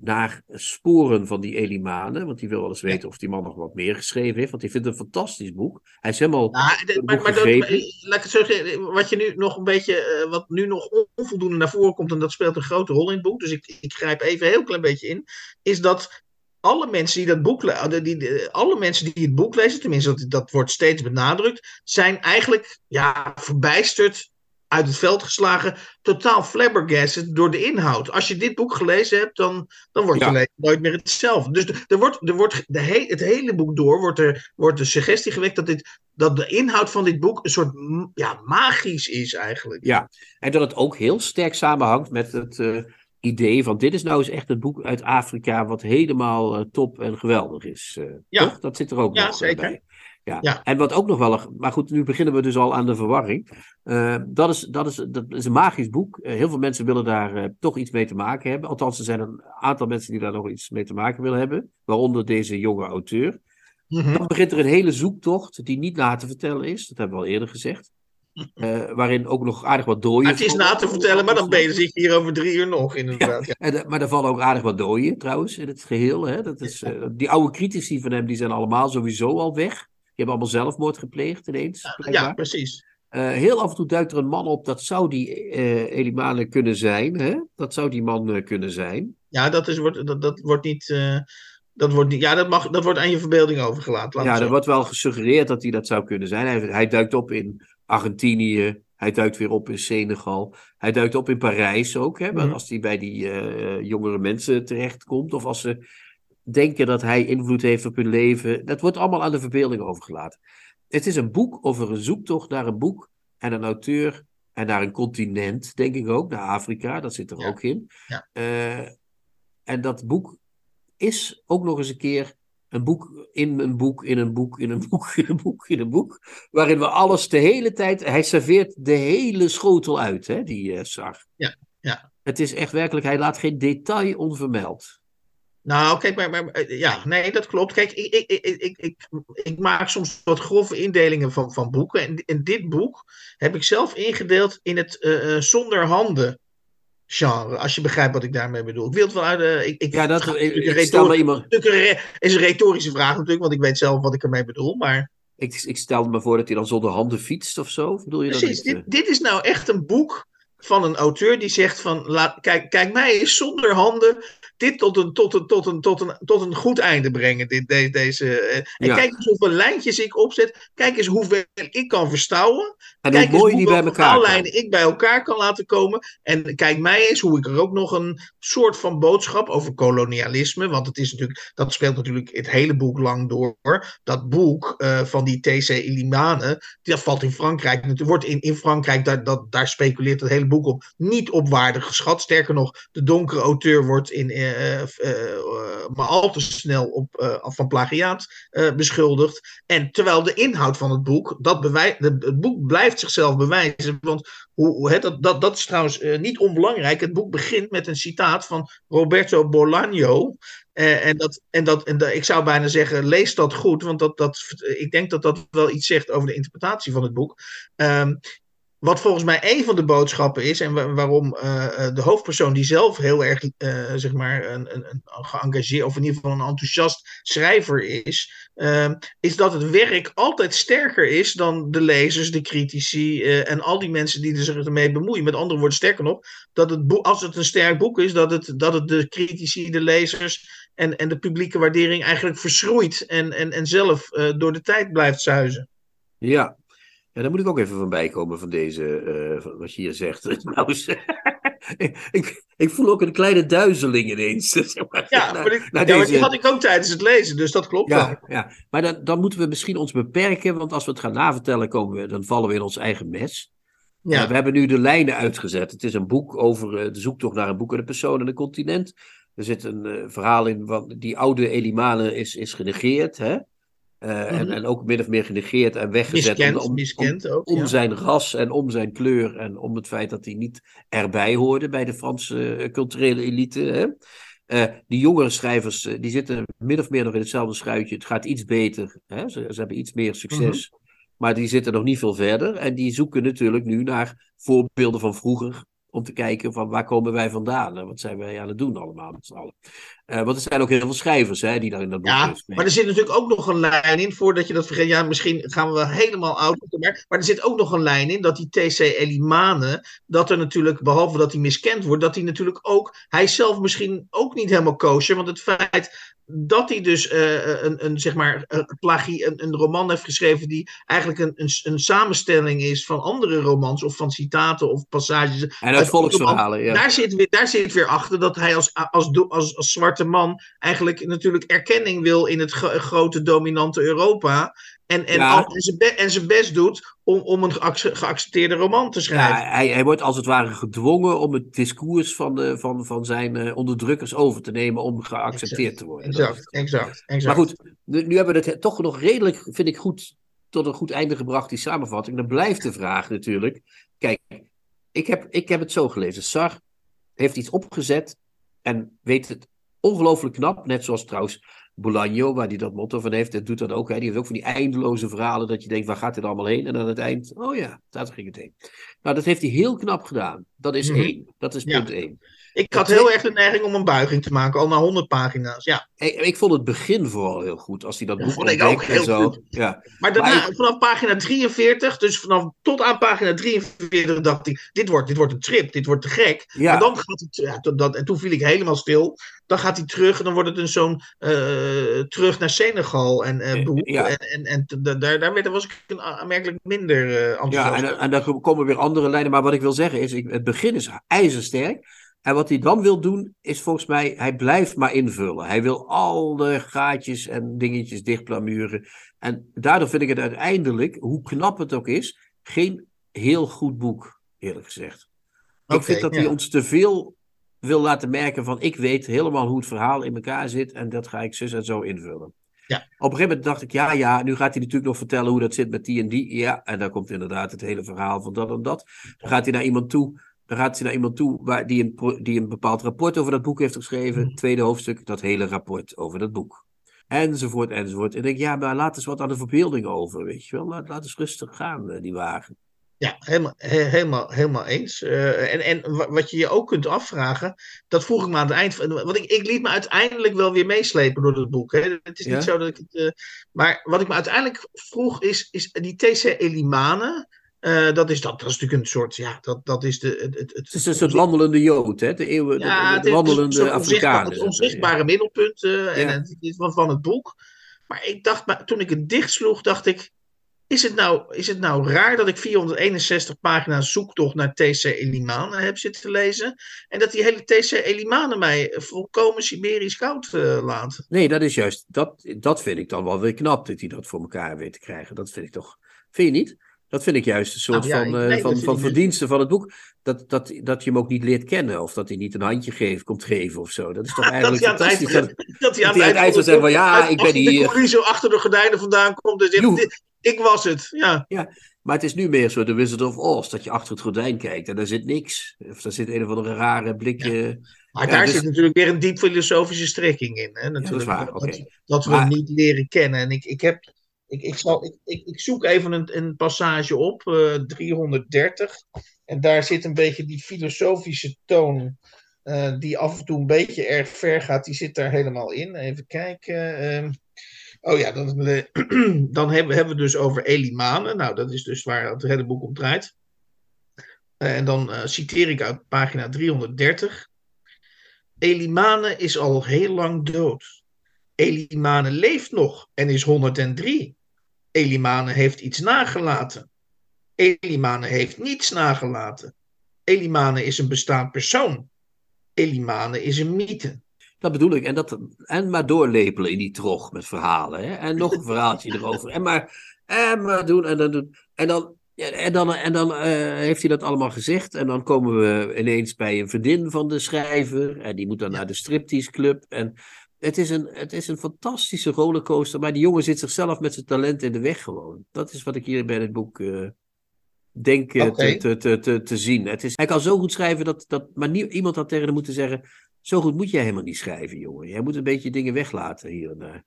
naar sporen van die Elimane. Want die wil wel eens weten of die man nog wat meer geschreven heeft. Want hij vindt het een fantastisch boek. Hij is helemaal. Nou, de, maar, maar dat, laat ik het zo zeggen. Wat je nu nog een beetje. Uh, wat nu nog onvoldoende naar voren komt. En dat speelt een grote rol in het boek. Dus ik, ik grijp even een heel klein beetje in. Is dat. Alle mensen die dat boek lezen, die, die, alle mensen die het boek lezen, tenminste dat, dat wordt steeds benadrukt, zijn eigenlijk ja, verbijsterd uit het veld geslagen, totaal flabbergasted door de inhoud. Als je dit boek gelezen hebt, dan, dan wordt je nooit meer hetzelfde. Dus er wordt, er wordt de he het hele boek door wordt er wordt de suggestie gewekt dat, dit, dat de inhoud van dit boek een soort ja, magisch is eigenlijk. Ja, en dat het ook heel sterk samenhangt met het uh, idee van dit is nou eens echt het boek uit Afrika wat helemaal uh, top en geweldig is. Uh, ja. Toch? Dat zit er ook ja, nog zeker. bij. Ja. Ja. En wat ook nog wel. Maar goed, nu beginnen we dus al aan de verwarring. Uh, dat, is, dat, is, dat is een magisch boek. Uh, heel veel mensen willen daar uh, toch iets mee te maken hebben. Althans, er zijn een aantal mensen die daar nog iets mee te maken willen hebben. Waaronder deze jonge auteur. Mhm. Dan begint er een hele zoektocht die niet na te vertellen is. Dat hebben we al eerder gezegd. waarin ook nog aardig wat dooien. Maar het is na te vertellen, maar dan ben je zit hier over drie uur nog, inderdaad. Ja, en, maar er vallen ook aardig wat dooien, trouwens, in het geheel. Hè? Dat is, die oude critici van hem, die zijn allemaal sowieso al weg. Die hebben allemaal zelfmoord gepleegd ineens. Ja, precies. Eh, heel af en toe duikt er een man op, dat zou die uh, Elimane kunnen zijn. Hè? Dat zou die man uh, kunnen zijn. Ja, dat, is, wordt, dat, dat wordt niet. dat wordt niet ja, dat, mag, dat wordt aan je verbeelding overgelaten. Ja, er wordt wel gesuggereerd dat hij dat zou kunnen zijn. Hij, hij duikt op in Argentinië. Hij duikt weer op in Senegal. Hij duikt op in Parijs ook. Hè? Mm. Als hij bij die jongere mensen terechtkomt. Of als ze denken dat hij invloed heeft op hun leven. Dat wordt allemaal aan de verbeelding overgelaten. Het is een boek over een zoektocht naar een boek en een auteur en naar een continent, denk ik ook, naar Afrika, dat zit er ook in. Ja. Uh, en dat boek is ook nog eens een keer een boek in een boek, in een boek, in een *laughs* boek, in een boek, in een boek, waarin we alles de hele tijd, hij serveert de hele schotel uit, hè, die uh, Sar. Ja, ja. Het is echt werkelijk, hij laat geen detail onvermeld. Nou, kijk, maar, maar, eh, ja, nee, dat klopt. Kijk, ik, ik, ik, ik, ik, ik maak soms wat grove indelingen van, van boeken. En in dit boek heb ik zelf ingedeeld in het uh, zonder handen genre. Als je begrijpt wat ik daarmee bedoel. Ik wil het wel uit. Ik, ik, ja, dat ik, ik stel iemand. is een retorische vraag natuurlijk, want ik weet zelf wat ik ermee bedoel. Maar. Ik, ik stelde me voor dat hij dan zonder handen fietst of zo. Bedoel je Precies, dat dit, dit is nou echt een boek van een auteur die zegt van laat, kijk, kijk mij eens zonder handen dit tot een, tot een, tot een, tot een, tot een goed einde brengen. Dit, deze, deze, eh, en kijk eens hoeveel lijntjes ik opzet. Kijk eens hoeveel ik kan verstouwen. En kijk hoe mooi die bij elkaar ik bij elkaar kan laten komen. En kijk mij eens hoe ik er ook nog een soort van boodschap over kolonialisme. Want het is natuurlijk, dat speelt natuurlijk het hele boek lang door. Dat boek uh, van die T.C. Ilimane, dat valt in Frankrijk. Het wordt in, in Frankrijk, daar, dat, daar speculeert het hele boek op, niet op waarde geschat. Sterker nog, de donkere auteur wordt in, uh, maar al te snel op, van plagiaat beschuldigd. En terwijl de inhoud van het boek, dat bewijst, het boek blijft zichzelf bewijzen. Want hoe, dat, dat, dat is trouwens niet onbelangrijk. Het boek begint met een citaat van Roberto Bolaño. en, dat, en, dat, en dat, ik zou bijna zeggen, lees dat goed, want dat, dat, ik denk dat dat wel iets zegt over de interpretatie van het boek. Um, wat volgens mij een van de boodschappen is, en waarom uh, de hoofdpersoon die zelf heel erg, uh, zeg maar, een, een, een, geëngageerd, of in ieder geval een enthousiast schrijver is, uh, is dat het werk altijd sterker is dan de lezers, de critici en al die mensen die er zich ermee bemoeien. Met andere woorden, sterker nog, dat het als het een sterk boek is, dat het, dat het de critici, de lezers en, en de publieke waardering eigenlijk verschroeit en, en, en zelf door de tijd blijft zuizen. Ja, ja, daar moet ik ook even van bijkomen van deze, uh, wat je hier zegt. *laughs* nou, ik, ik, voel ook een kleine duizeling ineens. *laughs* Zeg maar, ja, maar, ik, ja, deze... die had ik ook tijdens het lezen, dus dat klopt ja, wel. Ja, maar dan, dan moeten we misschien ons beperken, want als we het gaan navertellen, komen we, dan vallen we in ons eigen mes. Ja. Uh, we hebben nu de lijnen uitgezet. Het is een boek over uh, de zoektocht naar een boek en een persoon en een continent. Er zit een verhaal in, van die oude Elimane is, is genegeerd. Hè? Uh, en, mhm. en ook min of meer genegeerd en weggezet miskend, om, miskend ook, om zijn ras en om zijn kleur en om het feit dat hij niet erbij hoorde bij de Franse uh, culturele elite. Hè? Uh, die jongere schrijvers die zitten min of meer nog in hetzelfde schuitje. Het gaat iets beter. Hè? Ze, ze hebben iets meer succes. Mm -hmm. Maar die zitten nog niet veel verder. En die zoeken natuurlijk nu naar voorbeelden van vroeger om te kijken van waar komen wij vandaan en wat zijn wij aan het doen allemaal met z'n allen. Uh, want er zijn ook heel veel schrijvers hè, die daar in dat boek Ja, maar er zit natuurlijk ook nog een lijn in, voordat je dat vergeet. Ja, misschien gaan we helemaal oud. Maar, maar er zit ook nog een lijn in dat die TC Elimane, dat er natuurlijk, behalve dat hij miskend wordt, dat hij natuurlijk ook, hij zelf misschien ook niet helemaal koosje. Want het feit dat hij dus uh, een, een, zeg maar, een, plagie, een, een, roman heeft geschreven die eigenlijk een, een, een, samenstelling is van andere romans of van citaten of passages. En uit volksverhalen, ja. Daar zit, weer, daar zit weer achter dat hij als, als, als, als zwarte man eigenlijk natuurlijk erkenning wil in het grote dominante Europa. En, en, ja. en, zijn be- en zijn best doet om, om een geaccepteerde roman te schrijven. Ja, hij, hij wordt als het ware gedwongen om het discours van, de, van, van zijn uh, onderdrukkers over te nemen om geaccepteerd exact, te worden. Exact, exact, exact. Maar goed, nu, nu hebben we het toch nog redelijk, vind ik goed, tot een goed einde gebracht, die samenvatting. Dan blijft de vraag natuurlijk. Kijk, ik heb, ik heb het zo gelezen. Sar heeft iets opgezet en weet het ongelooflijk knap. Net zoals trouwens Bolaño, waar hij dat motto van heeft, dat doet dat ook. Hè. Die heeft ook van die eindeloze verhalen dat je denkt, waar gaat dit allemaal heen? En aan het eind, oh ja, daar ging het heen. Nou, dat heeft hij heel knap gedaan. Dat is Mhm. één. Dat is Ja. punt één. Ik had Het heel erg de neiging om een buiging te maken, al na 100 pagina's. Ja. Ik, ik vond het begin vooral heel goed. Als hij dat boek vond ik ook ontdekt en heel zo. goed. Ja. Maar daarna, Maar vanaf pagina 43, dus vanaf tot aan pagina 43, dacht ik: dit wordt, dit wordt een trip, dit wordt te gek. Ja. Maar dan gaat hij, ja, dat, en toen viel ik helemaal stil. Dan gaat hij terug en dan wordt het een zo'n eh, terug naar Senegal en boek. ja. En, en, en daar, daar werd- was ik een aanmerkelijk minder eh Ja, en, en dan komen weer andere lijnen. Maar wat ik wil zeggen is, ik, het begin is ijzersterk. En wat hij dan wil doen, is volgens mij, hij blijft maar invullen. Hij wil alle gaatjes en dingetjes dichtplamuren. En daardoor vind ik het uiteindelijk, hoe knap het ook is, geen heel goed boek, eerlijk gezegd. ik vind dat ja. hij ons te veel wil laten merken van, ik weet helemaal hoe het verhaal in elkaar zit en dat ga ik zus en zo invullen. Ja. Op een gegeven moment dacht ik, ja, ja, nu gaat hij natuurlijk nog vertellen hoe dat zit met die en die. Ja, en dan komt inderdaad het hele verhaal van dat en dat. Dan gaat hij naar iemand toe, dan gaat hij naar iemand toe waar, die, een, die een bepaald rapport over dat boek heeft geschreven. Mhm. Tweede hoofdstuk, dat hele rapport over dat boek. Enzovoort, enzovoort. En ik denk, ja, maar laat eens wat aan de verbeelding over, weet je wel. Laat, laat eens rustig gaan, eh, die wagen. Ja, helemaal, he- helemaal, helemaal eens. Eh, en, en wa- wat je je ook kunt afvragen, dat vroeg ik me aan het eind van. Want ik, ik liet me uiteindelijk wel weer meeslepen door het boek. Hè. Het is Ja. niet zo dat ik het. eh, maar wat ik me uiteindelijk vroeg is, is die TC Elimane. eh, dat, is, dat, dat is natuurlijk een soort. Ja, dat, dat is de. Het, het, Het is een soort wandelende jood, hè? De, eeuwen, de- ja, de, wandelende Afrikanen. Het onzichtbare middelpunt eh, en Ja. het, van, van het boek. Maar ik dacht, maar toen ik het dichtsloeg, dacht ik. Is het, nou, is het nou raar dat ik 461 pagina's zoektocht naar TC Elimane heb zitten lezen? En dat die hele TC Elimane mij volkomen Siberisch koud eh, laat? Nee, dat is juist. Dat, dat vind ik dan wel weer knap dat hij dat voor elkaar weet te krijgen. Dat vind ik toch. Vind je niet? Dat vind ik juist een soort Nou ja, van, nee, dat van, van dus- verdiensten van het boek. Dat, dat, dat je hem ook niet leert kennen. Of dat hij niet een handje geeft, komt geven of zo. Dat is toch *laughs* Dat eigenlijk hij eind, fantastisch. Dat, dat hij aan hij het eind zeggen van, ja, ik ben hier. coulissen achter de gordijnen vandaan komt Joe. dit- Ik was het. Ja. maar het is nu meer zo de Wizard of Oz. Dat je achter het gordijn kijkt en daar zit niks. Of daar zit een of andere rare blikje. Maar Ja, daar dus- zit natuurlijk weer een diep filosofische strekking in. Hè? Natuurlijk, waar, dat, oké. dat we Maar- niet leren kennen. En ik, ik, heb, ik, ik, zal, ik, ik, ik zoek even een, een passage op, eh 330. En daar zit een beetje die filosofische toon, eh, die af en toe een beetje erg ver gaat. Die zit daar helemaal in. Even kijken. ehm. Oh ja, dan, eh, *clears throat* dan hebben, we dus over Elimane. Nou, dat is dus waar het hele boek om draait. Eh, en dan eh, citeer ik uit pagina 330. Elimane is al heel lang dood. Elimane leeft nog en is 103. Elimane heeft iets nagelaten. Elimane heeft niets nagelaten. Elimane is een bestaand persoon. Elimane is een mythe. Dat bedoel ik. En, dat, en maar doorlepelen in die trog met verhalen. Hè? En nog een verhaaltje *laughs* erover. En maar, en maar doen. En dan, doen. En dan, en dan, en dan eh, heeft hij dat allemaal gezegd. En dan komen we ineens bij een vriendin van de schrijver. En die moet dan naar de striptease club. En het is, een, het is een fantastische rollercoaster. Maar die jongen zit zichzelf met zijn talent in de weg gewoon. Dat is wat ik hier bij dit boek eh, denk eh, te, te, te, te zien. Het is, hij kan zo goed schrijven dat, dat maar nie- iemand had tegen hem moeten zeggen... Zo goed moet jij helemaal niet schrijven, jongen. Jij moet een beetje dingen weglaten hier en daar.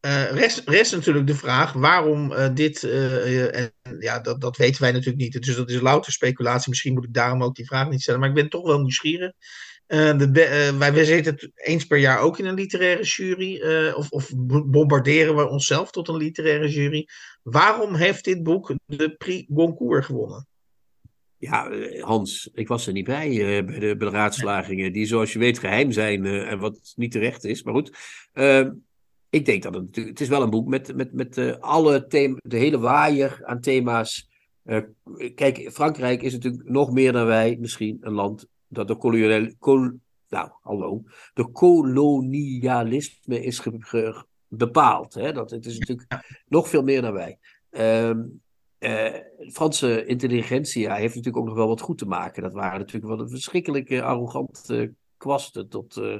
Eh, rest, rest natuurlijk de vraag waarom eh, dit. eh, en ja, dat, dat weten wij natuurlijk niet. Dus dat is louter speculatie. Misschien moet ik daarom ook die vraag niet stellen. Maar ik ben toch wel nieuwsgierig. De, wij, wij zitten eens per jaar ook in een literaire jury. of, of bombarderen we onszelf tot een literaire jury. Waarom heeft dit boek de Prix Goncourt gewonnen? Ja, eh, Hans, ik was er niet bij eh, bij, de, bij de raadslagingen. Die, zoals je weet, geheim zijn eh, en wat niet terecht is. Maar goed, eh, ik denk dat het natuurlijk. Het is wel een boek met, met, met alle thema, de hele waaier aan thema's. Kijk, Frankrijk is natuurlijk nog meer dan wij, misschien een land dat de kolonial, kol, nou, hallo, de kolonialisme is ge- ge- bepaald. Hè? Dat, het is natuurlijk nog veel meer dan wij. Ehm eh, Franse intelligentsia heeft natuurlijk ook nog wel wat goed te maken. Dat waren natuurlijk wel een verschrikkelijke arrogante kwasten tot eh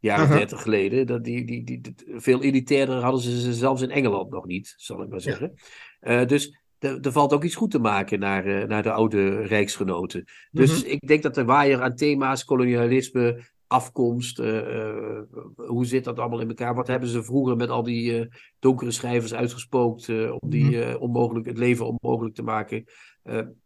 jaren Aha. 30 geleden. Dat die, die, die, veel elitairder hadden ze ze zelfs in Engeland nog niet, zal ik maar zeggen. Eh, dus er valt ook iets goed te maken naar, naar de oude rijksgenoten. Dus Mhm. ik denk dat de waaier aan thema's, kolonialisme, afkomst? hoe zit dat allemaal in elkaar? Wat hebben ze vroeger met al die donkere schrijvers uitgespookt om die Mhm. onmogelijk, het leven onmogelijk te maken?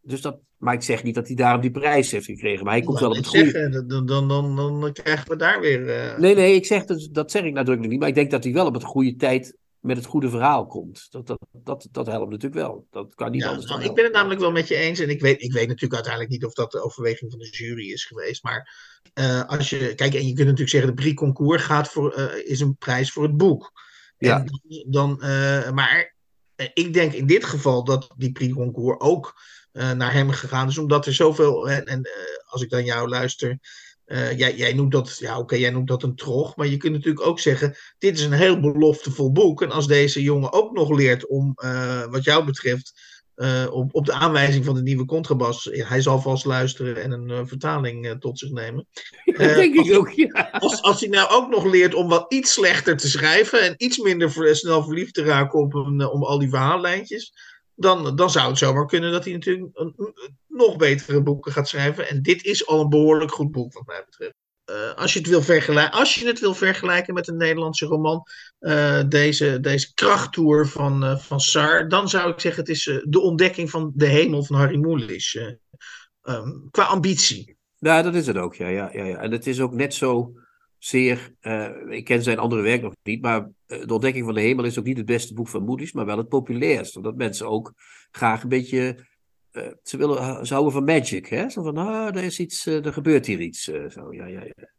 dus dat, maar ik zeg niet dat hij daarom die prijs heeft gekregen, maar hij komt wel op het goede. dan, dan, dan, dan krijgen we daar weer. eh, Nee, nee, ik zeg dat, dat zeg ik nadrukkelijk niet, maar ik denk dat hij wel op het goede tijd met het goede verhaal komt. Dat, dat, dat, dat helpt natuurlijk wel. Dat kan niet Ja, anders dan ik ben het namelijk wel met je eens. En ik weet, ik weet natuurlijk uiteindelijk niet of dat de overweging van de jury is geweest. Maar eh, als je. Kijk, en je kunt natuurlijk zeggen: de Prix Concours gaat voor, eh, is een prijs voor het boek. Ja. En dan, eh, maar ik denk in dit geval dat die Prix Concours ook naar hem gegaan is. Omdat er zoveel. En, en als ik dan jou luister. Eh, jij, jij noemt dat, ja, oké, jij noemt dat een trog. Maar je kunt natuurlijk ook zeggen: dit is een heel beloftevol boek. En als deze jongen ook nog leert om, eh, wat jou betreft, eh, op, op de aanwijzing van de nieuwe contrabas. Hij zal vast luisteren en een vertaling tot zich nemen. *laughs* Dat denk als- ik ook, ja. Als, als hij nou ook nog leert om wat iets slechter te schrijven en iets minder snel verliefd te raken op, een, om al die verhaallijntjes. Dan, dan zou het zomaar kunnen dat hij natuurlijk nog betere boeken gaat schrijven. En dit is al een behoorlijk goed boek, wat mij betreft. Eh, als, je het wil vergelijken, als je het wil vergelijken met een Nederlandse roman, eh, deze, deze krachttour van, eh, van Sar, dan zou ik zeggen: het is de ontdekking van de hemel van Harry Mulisch. eh, ehm, qua ambitie. Nou, dat is het ook, ja, ja, ja, ja. En het is ook net zo zeer. eh, ik ken zijn andere werk nog niet, maar eh, De Ontdekking van de Hemel is ook niet het beste boek van Moody's, maar wel het populairste. Omdat mensen ook graag een beetje. eh, ze, willen, ze houden van magic, hè? Zo van, ah, er is iets, er gebeurt hier iets. zo, ja, ja, ja.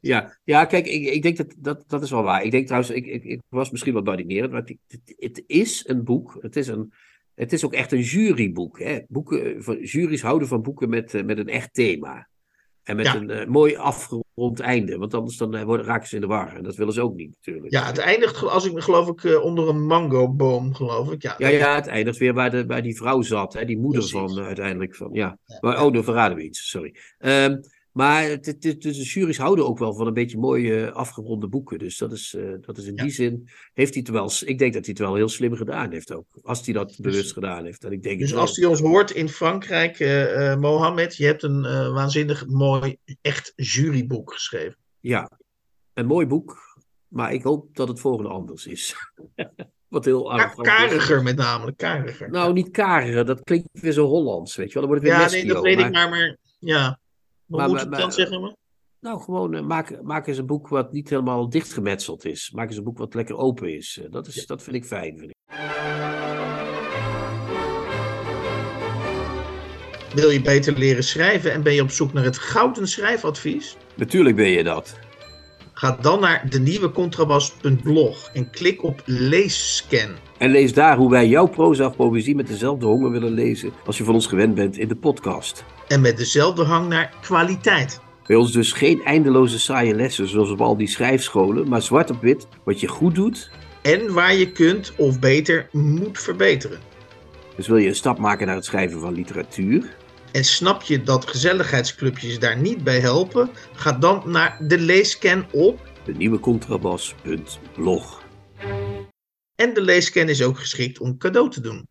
Ja, ja, kijk, ik, ik denk dat, dat dat is wel waar. Ik denk trouwens, ik, ik, ik was misschien wat badinerend, maar het, het, is een boek. Het is, een, het is ook echt een juryboek. Hè? Boeken, juries houden van boeken met, met een echt thema. En met Ja. een eh, mooi afgerond einde. Want anders dan, eh, worden, raken ze in de war. En dat willen ze ook niet, natuurlijk. Ja, het eindigt, als ik me geloof ik, eh, onder een mangoboom, geloof ik. Ja, Ja, ja, het eindigt weer waar, de, waar die vrouw zat. Hè? Die moeder Precies. van uiteindelijk van. Ja. Ja, Maar, oh, dan verraden we iets. Sorry. Ehm, maar het, het, het- dus de juries houden ook wel van een beetje mooie eh, afgeronde boeken. Dus dat is, eh, dat is in Ja. die zin. Heeft hij het wel. Ik denk dat hij het wel heel slim gedaan heeft ook. Als hij dat bewust gedaan heeft. En ik denk Dus als hij ons hoort in Frankrijk, eh, eh, Mohammed, je hebt een waanzinnig mooi, echt juryboek geschreven. Ja, een mooi boek. Maar ik hoop dat het volgende anders is. *laughs* Wat heel is. kariger met name, kariger. Nou, niet kariger. Dat klinkt weer zo Hollands, weet je wel. Dan wordt het weer ja, nee, dat weet ik maar, maar ja. Hoe Maar- moet maar- ik dan zeggen? Maar? Nou, gewoon eh, maak, maak eens een boek wat niet helemaal dichtgemetseld is. Maak eens een boek wat lekker open is. Eh, dat, is dat vind ik fijn. Vind ik. Wil je beter leren schrijven en ben je op zoek naar het gouden schrijfadvies? Natuurlijk ben je dat. Ga dan naar de nieuwe contrabas.blog en klik op leesscan. En lees daar hoe wij jouw proza of poëzie met dezelfde honger willen lezen als je van ons gewend bent in de podcast. En met dezelfde hang naar kwaliteit. Bij ons dus geen eindeloze saaie lessen zoals op al die schrijfscholen, maar zwart op wit wat je goed doet. En waar je kunt of beter moet verbeteren. Dus wil je een stap maken naar het schrijven van literatuur? En snap je dat gezelligheidsclubjes daar niet bij helpen? Ga dan naar de leescan op. De nieuwe contrabas.blog. En de leescan is ook geschikt om cadeau te doen.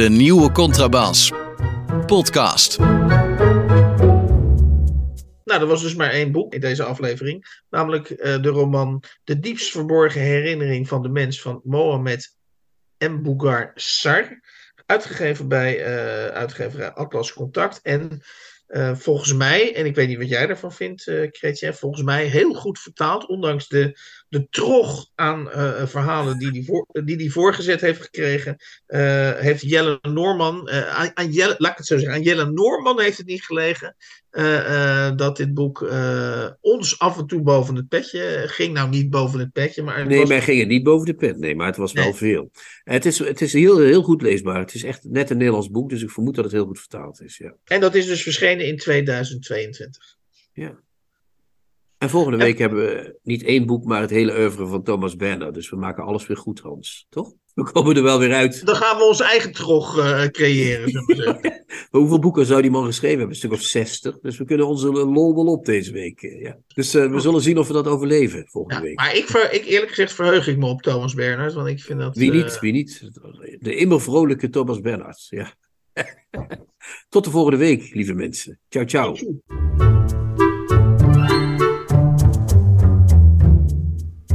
De nieuwe Contrabas. Podcast. Nou, er was dus maar één boek in deze aflevering. Namelijk eh, de roman De diepst verborgen herinnering van de mens van Mohamed M. Bougar Sar. Uitgegeven bij eh, uitgeverij Atlas Contact. En eh, volgens mij, en ik weet niet wat jij daarvan vindt, Chrétien, volgens mij heel goed vertaald. Ondanks de, de trog aan eh, verhalen die voor, die die voorgezet heeft gekregen. heeft Jelle Noorman, eh, aan, aan Jelle, laat ik het zo zeggen, aan Jelle Noorman heeft het niet gelegen. Eh, eh, dat dit boek eh, ons af en toe boven het petje ging. Nou, niet boven het petje, maar het Nee, was mij ging het niet boven de pet. Nee, maar het was wel veel. Het is, het is heel, heel goed leesbaar. Het is echt net een Nederlands boek, dus ik vermoed dat het heel goed vertaald is. Ja. En dat is dus verschenen in 2022. En volgende Ja. week hebben we niet één boek, maar het hele oeuvre van Thomas Berner. Dus we maken alles weer goed, Hans. Toch? We komen er wel weer uit. Dan gaan we onze eigen trog uh, creëren. *laughs* Hoeveel boeken zou die man geschreven hebben? Een stuk of 60. Dus we kunnen onze lol wel op deze week. Ja. Dus uh, we zullen zien of we dat overleven volgende ja, week. Maar ik, ver, ik, eerlijk gezegd verheug ik me op Thomas Bernhard. Want ik vind dat, wie niet, uh... wie niet. De immer vrolijke Thomas Bernhard. Ja. *laughs* Tot de volgende week, lieve mensen. Ciao, ciao.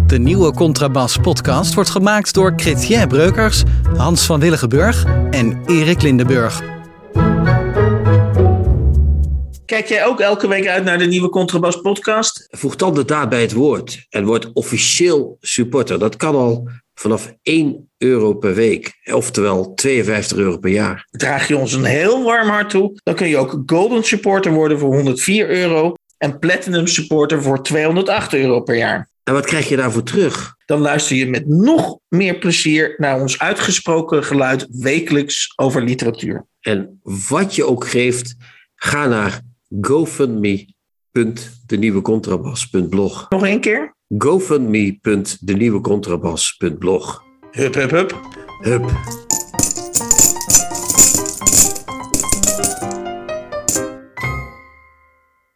De nieuwe Contrabas podcast wordt gemaakt door Chrétien Breukers, Hans van Willigenburg en Erik Lindenburg. Kijk jij ook elke week uit naar de nieuwe Contrabas podcast? Voeg dan de daad bij het woord en word officieel supporter. Dat kan al vanaf 1 euro per week, oftewel 52 euro per jaar. Draag je ons een heel warm hart toe, dan kun je ook Golden Supporter worden voor 104 euro en Platinum Supporter voor 208 euro per jaar. En wat krijg je daarvoor terug? Dan luister je met nog meer plezier naar ons uitgesproken geluid wekelijks over literatuur. En wat je ook geeft, ga naar gofundme.denieuwecontrabas.blog. Nog één keer? gofundme.denieuwecontrabas.blog. Hup, hup, hup. Hup.